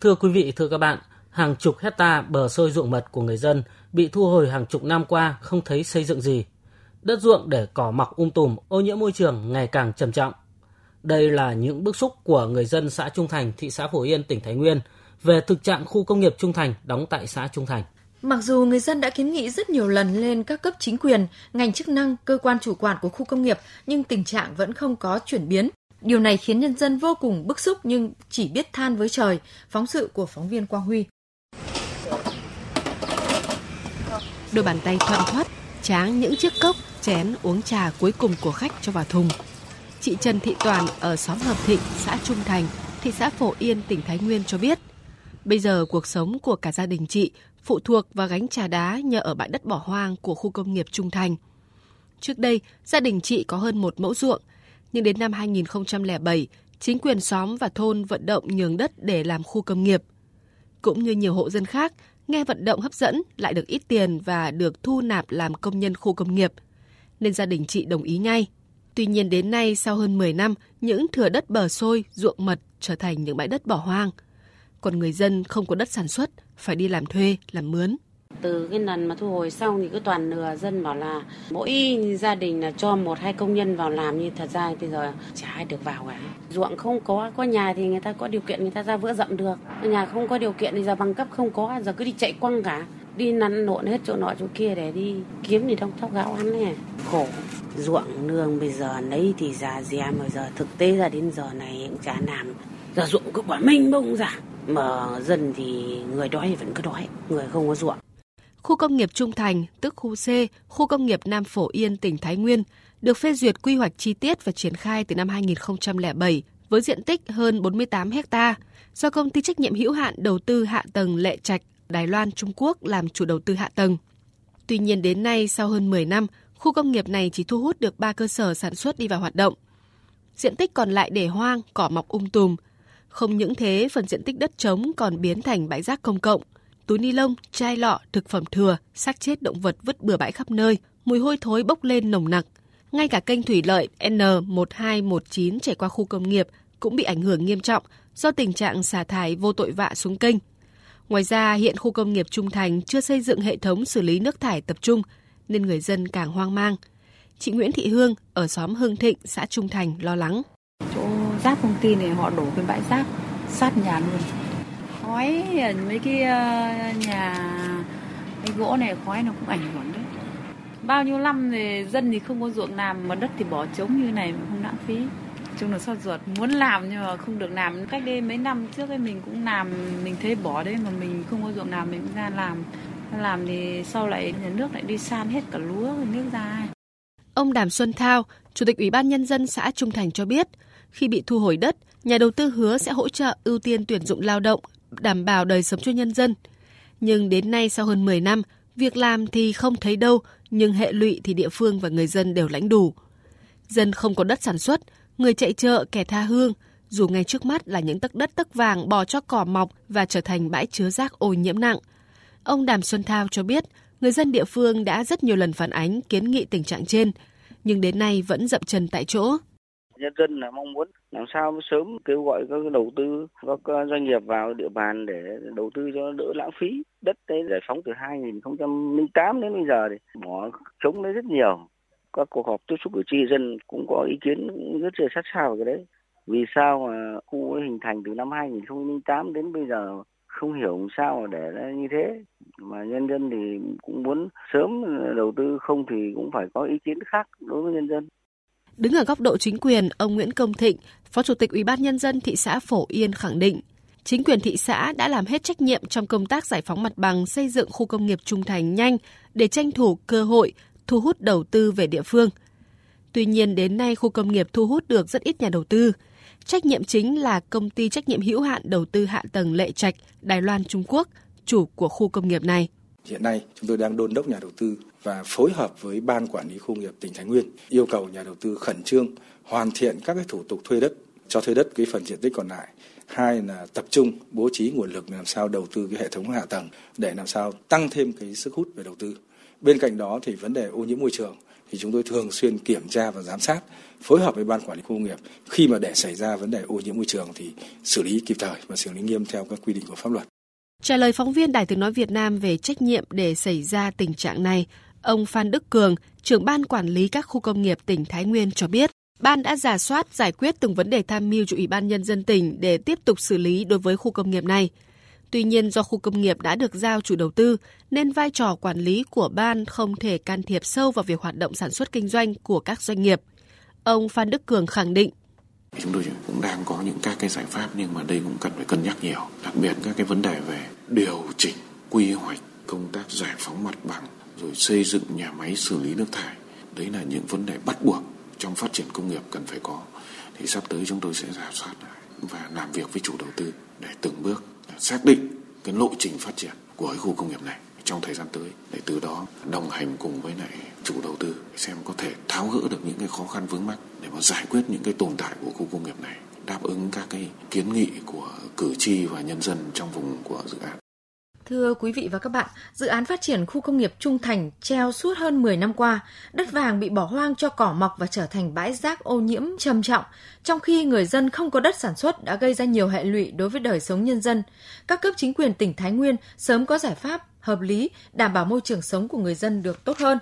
Thưa quý vị, thưa các bạn, hàng chục hecta bờ sôi ruộng mật của người dân bị thu hồi hàng chục năm qua không thấy xây dựng gì. Đất ruộng để cỏ mọc um tùm, ô nhiễm môi trường ngày càng trầm trọng. Đây là những bức xúc của người dân xã Trung Thành, thị xã Phổ Yên, tỉnh Thái Nguyên về thực trạng khu công nghiệp Trung Thành đóng tại xã Trung Thành. Mặc dù người dân đã kiến nghị rất nhiều lần lên các cấp chính quyền, ngành chức năng, cơ quan chủ quản của khu công nghiệp, nhưng tình trạng vẫn không có chuyển biến. Điều này khiến nhân dân vô cùng bức xúc nhưng chỉ biết than với trời. Phóng sự của phóng viên Quang Huy. Đôi bàn tay thuận thoát, tráng những chiếc cốc, chén uống trà cuối cùng của khách cho vào thùng. Chị Trần Thị Toàn ở xóm Hợp Thịnh, xã Trung Thành, thị xã Phổ Yên, tỉnh Thái Nguyên cho biết, bây giờ cuộc sống của cả gia đình chị phụ thuộc vào gánh trà đá nhờ ở bãi đất bỏ hoang của khu công nghiệp Trung Thành. Trước đây, gia đình chị có hơn một mẫu ruộng, nhưng đến năm 2007, chính quyền xóm và thôn vận động nhường đất để làm khu công nghiệp. Cũng như nhiều hộ dân khác, nghe vận động hấp dẫn lại được ít tiền và được thu nạp làm công nhân khu công nghiệp, nên gia đình chị đồng ý ngay. Tuy nhiên đến nay sau hơn 10 năm, những thửa đất bờ sôi, ruộng mật trở thành những bãi đất bỏ hoang. Còn người dân không có đất sản xuất, phải đi làm thuê, làm mướn. Từ cái lần mà thu hồi xong thì cứ toàn nửa dân bảo là mỗi gia đình là cho một hai công nhân vào làm như thật ra bây giờ chả ai được vào cả. Ruộng không có, có nhà thì người ta có điều kiện người ta ra vữa rậm được. Nhà không có điều kiện thì giờ bằng cấp không có, giờ cứ đi chạy quăng cả. Đi nắn nộn hết chỗ nọ chỗ kia để đi kiếm thì đông thóc gạo ăn này. Khổ. Ruộng nương bây giờ lấy thì già dè mà giờ thực tế ra đến giờ này cũng chả làm. Giờ ruộng cứ bỏ mênh bông ra mà dân thì người đói thì vẫn cứ đói, người không có ruộng. Khu công nghiệp Trung Thành, tức khu C, khu công nghiệp Nam Phổ Yên, tỉnh Thái Nguyên, được phê duyệt quy hoạch chi tiết và triển khai từ năm 2007 với diện tích hơn 48 ha do công ty trách nhiệm hữu hạn đầu tư hạ tầng Lệ Trạch, Đài Loan, Trung Quốc làm chủ đầu tư hạ tầng. Tuy nhiên đến nay sau hơn 10 năm, khu công nghiệp này chỉ thu hút được 3 cơ sở sản xuất đi vào hoạt động. Diện tích còn lại để hoang, cỏ mọc um tùm. Không những thế, phần diện tích đất trống còn biến thành bãi rác công cộng – túi ni lông, chai lọ, thực phẩm thừa, xác chết động vật vứt bừa bãi khắp nơi, mùi hôi thối bốc lên nồng nặc. Ngay cả kênh thủy lợi N1219 chảy qua khu công nghiệp cũng bị ảnh hưởng nghiêm trọng do tình trạng xả thải vô tội vạ xuống kênh. Ngoài ra, hiện khu công nghiệp Trung Thành chưa xây dựng hệ thống xử lý nước thải tập trung nên người dân càng hoang mang. Chị Nguyễn Thị Hương ở xóm Hưng Thịnh, xã Trung Thành lo lắng. Chỗ rác công ty này họ đổ cái bãi rác sát nhà luôn khói mấy cái ờ, nhà cái gỗ này khói nó cũng ảnh hưởng đấy. Bao nhiêu năm thì dân thì không có ruộng làm mà đất thì bỏ trống như này mà không lãng phí. Chung là xót ruột. Muốn làm nhưng mà không được làm. Cách đây mấy năm trước ấy mình cũng làm mình thấy bỏ đấy mà mình không có ruộng làm mình cũng ra làm. Làm thì sau lại nhà nước lại đi san hết cả lúa nước ra Ông Đàm Xuân Thao, Chủ tịch Ủy ban Nhân dân xã Trung Thành cho biết, khi bị thu hồi đất, nhà đầu tư hứa sẽ hỗ trợ ưu tiên tuyển dụng lao động đảm bảo đời sống cho nhân dân. Nhưng đến nay sau hơn 10 năm, việc làm thì không thấy đâu, nhưng hệ lụy thì địa phương và người dân đều lãnh đủ. Dân không có đất sản xuất, người chạy chợ kẻ tha hương, dù ngay trước mắt là những tấc đất tấc vàng bò cho cỏ mọc và trở thành bãi chứa rác ô nhiễm nặng. Ông Đàm Xuân Thao cho biết, người dân địa phương đã rất nhiều lần phản ánh kiến nghị tình trạng trên, nhưng đến nay vẫn dậm chân tại chỗ nhân dân là mong muốn làm sao sớm kêu gọi các đầu tư, các doanh nghiệp vào địa bàn để đầu tư cho đỡ lãng phí. Đất đấy giải phóng từ 2008 đến bây giờ thì bỏ chống đấy rất nhiều. Các cuộc họp tiếp xúc cử tri dân cũng có ý kiến rất là sát sao về cái đấy. Vì sao mà khu ấy hình thành từ năm 2008 đến bây giờ không hiểu sao mà để nó như thế? Mà nhân dân thì cũng muốn sớm đầu tư, không thì cũng phải có ý kiến khác đối với nhân dân. Đứng ở góc độ chính quyền, ông Nguyễn Công Thịnh, Phó Chủ tịch Ủy ban nhân dân thị xã Phổ Yên khẳng định, chính quyền thị xã đã làm hết trách nhiệm trong công tác giải phóng mặt bằng xây dựng khu công nghiệp trung thành nhanh để tranh thủ cơ hội thu hút đầu tư về địa phương. Tuy nhiên đến nay khu công nghiệp thu hút được rất ít nhà đầu tư. Trách nhiệm chính là công ty trách nhiệm hữu hạn đầu tư hạ tầng Lệ Trạch, Đài Loan, Trung Quốc, chủ của khu công nghiệp này. Hiện nay, chúng tôi đang đôn đốc nhà đầu tư và phối hợp với ban quản lý khu nghiệp tỉnh Thái Nguyên yêu cầu nhà đầu tư khẩn trương hoàn thiện các cái thủ tục thuê đất, cho thuê đất cái phần diện tích còn lại. Hai là tập trung bố trí nguồn lực làm sao đầu tư cái hệ thống hạ tầng để làm sao tăng thêm cái sức hút về đầu tư. Bên cạnh đó thì vấn đề ô nhiễm môi trường thì chúng tôi thường xuyên kiểm tra và giám sát, phối hợp với ban quản lý khu công nghiệp. Khi mà để xảy ra vấn đề ô nhiễm môi trường thì xử lý kịp thời và xử lý nghiêm theo các quy định của pháp luật. Trả lời phóng viên Đài Tiếng Nói Việt Nam về trách nhiệm để xảy ra tình trạng này, ông Phan Đức Cường, trưởng ban quản lý các khu công nghiệp tỉnh Thái Nguyên cho biết, ban đã giả soát giải quyết từng vấn đề tham mưu cho Ủy ban Nhân dân tỉnh để tiếp tục xử lý đối với khu công nghiệp này. Tuy nhiên do khu công nghiệp đã được giao chủ đầu tư nên vai trò quản lý của ban không thể can thiệp sâu vào việc hoạt động sản xuất kinh doanh của các doanh nghiệp. Ông Phan Đức Cường khẳng định chúng tôi cũng đang có những các cái giải pháp nhưng mà đây cũng cần phải cân nhắc nhiều. Đặc biệt các cái vấn đề về điều chỉnh quy hoạch, công tác giải phóng mặt bằng, rồi xây dựng nhà máy xử lý nước thải. Đấy là những vấn đề bắt buộc trong phát triển công nghiệp cần phải có. Thì sắp tới chúng tôi sẽ giả soát và làm việc với chủ đầu tư để từng bước xác định cái lộ trình phát triển của cái khu công nghiệp này trong thời gian tới để từ đó đồng hành cùng với lại chủ đầu tư xem có thể tháo gỡ được những cái khó khăn vướng mắc để mà giải quyết những cái tồn tại của khu công nghiệp này đáp ứng các cái kiến nghị của cử tri và nhân dân trong vùng của dự án. Thưa quý vị và các bạn, dự án phát triển khu công nghiệp Trung Thành treo suốt hơn 10 năm qua, đất vàng bị bỏ hoang cho cỏ mọc và trở thành bãi rác ô nhiễm trầm trọng, trong khi người dân không có đất sản xuất đã gây ra nhiều hệ lụy đối với đời sống nhân dân. Các cấp chính quyền tỉnh Thái Nguyên sớm có giải pháp hợp lý đảm bảo môi trường sống của người dân được tốt hơn.